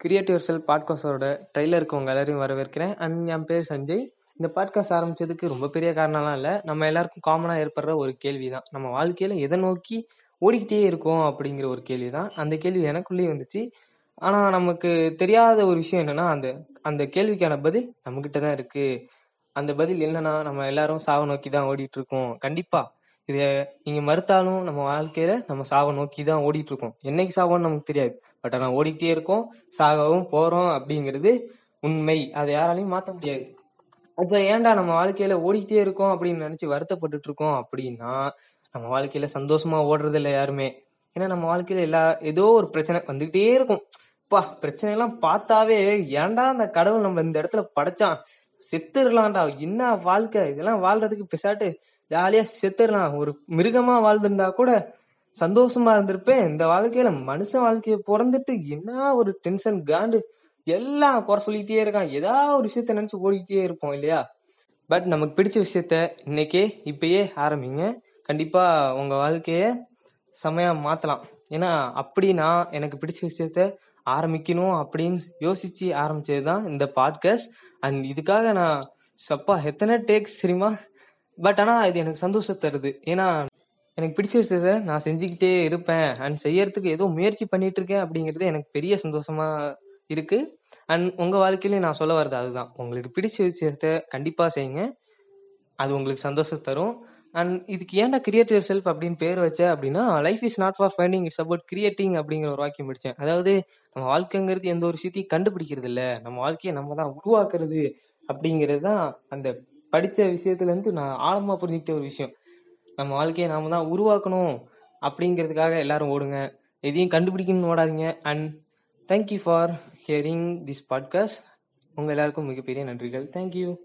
Creative செல் பாட்காஸ்டோட ட்ரெய்லருக்கு உங்கள் எல்லாரையும் வரவேற்கிறேன். அண்ட் என் பேர் சஞ்சய். இந்த பாட்காஸ்ட் ஆரம்பிச்சதுக்கு ரொம்ப பெரிய காரணம்லாம் இல்லை. நம்ம எல்லாருக்கும் காமனாக ஏற்படுற ஒரு கேள்வி தான் நம்ம வாழ்க்கையில் எதை நோக்கி ஓடிக்கிட்டே இருக்கோம் அப்படிங்கிற ஒரு கேள்வி தான் அந்த கேள்வி எனக்குள்ளேயே வந்துச்சு. ஆனால் நமக்கு தெரியாத ஒரு விஷயம் என்னென்னா அந்த அந்த கேள்விக்கான பதில் நம்மக்கிட்ட தான் இருக்குது அந்த பதில் என்னன்னா நம்ம எல்லாரும் சாவை நோக்கி தான் ஓடிட்டு இருக்கோம். இதை நீங்க மறுத்தாலும் நம்ம வாழ்க்கையில நம்ம சாவை நோக்கி தான் ஓடிட்டு இருக்கோம் என்னைக்கு சாவோன்னு நமக்கு தெரியாது. பட் ஆனா ஓடிக்கிட்டே இருக்கோம். சாகவும் போறோம் அப்படிங்கிறது உண்மை. அதை யாராலையும் மாற்ற முடியாது. அப்ப ஏன்டா நம்ம வாழ்க்கையில ஓடிக்கிட்டே இருக்கோம் அப்படின்னு நினைச்சு வருத்தப்பட்டுட்டு இருக்கோம் அப்படின்னா நம்ம வாழ்க்கையில சந்தோஷமா ஓடுறது இல்லை யாருமே. ஏன்னா நம்ம வாழ்க்கையில எல்லா ஏதோ ஒரு பிரச்சனை வந்துகிட்டே இருக்கும். பா பிரச்சனை எல்லாம் பார்த்தாவே ஏன்டா அந்த கடவுள் நம்ம இந்த இடத்துல படைச்சான்? செத்துடலாம்டா என்ன வாழ்க்கை? இதெல்லாம் வாழ்றதுக்கு பெசாட்டு. ஜாலியா செத்துடலாம் ஒரு மிருகமா வாழ்ந்திருந்தா கூட சந்தோஷமா இருந்திருப்பேன். இந்த வாழ்க்கையில மனுஷன் வாழ்க்கைய பிறந்துட்டு என்ன ஒரு டென்ஷன் காண்டு எல்லாம் குறை சொல்லிக்கிட்டே இருக்கான். ஏதாவது ஒரு விஷயத்த நினைச்சு ஓடிக்கிட்டே இருப்போம் இல்லையா? பட் நமக்கு பிடிச்ச விஷயத்த இன்னைக்கே இப்பயே ஆரம்பிங்க. கண்டிப்பா உங்க வாழ்க்கைய செமையா மாத்தலாம். ஏன்னா அப்படி நான் எனக்கு பிடிச்ச விஷயத்த ஆரம்பிக்கணும் அப்படின்னு யோசிச்சு ஆரம்பிச்சது தான் இந்த பாட்காஸ்ட் அண்ட் இதுக்காக நான் சப்பா எத்தனை டேக்ஸ் தெரியுமா? பட் ஆனால் இது எனக்கு சந்தோஷம் தருது. ஏன்னா எனக்கு பிடிச்ச விஷயத்த நான் செஞ்சுக்கிட்டே இருப்பேன். அண்ட் செய்யறதுக்கு ஏதோ முயற்சி பண்ணிட்டு இருக்கேன் அப்படிங்கிறது எனக்கு பெரிய சந்தோஷமா இருக்கு. அண்ட் உங்க வாழ்க்கையிலேயே நான் சொல்ல வர்றது அதுதான். உங்களுக்கு பிடிச்ச விஷயத்த கண்டிப்பா செய்யுங்க. அது உங்களுக்கு சந்தோஷம் தரும். அண்ட் இதுக்கு ஏன்டா கிரியேட்டிவ் செல்ஃப் அப்படின்னு பேர் வச்ச அப்படின்னா life is not for finding it's about creating அப்படிங்கிற ஒரு வாக்கியம் படித்தேன் அதாவது நம்ம வாழ்க்கைங்கிறது எந்த ஒரு விஷயத்தையும் கண்டுபிடிக்கிறது இல்லை. நம்ம வாழ்க்கையை நம்ம தான் உருவாக்குறது அப்படிங்கிறது தான் அந்த படித்த விஷயத்துலேருந்து நான் ஆழமாக புரிஞ்சுக்கிட்ட ஒரு விஷயம். நம்ம வாழ்க்கையை நாம தான் உருவாக்கணும் அப்படிங்கிறதுக்காக எல்லாரும் ஓடுங்க. எதையும் கண்டுபிடிக்கணும்னு ஓடாதீங்க. And thank you for hearing this podcast உங்கள் எல்லாருக்கும் மிகப்பெரிய நன்றிகள். தேங்க்யூ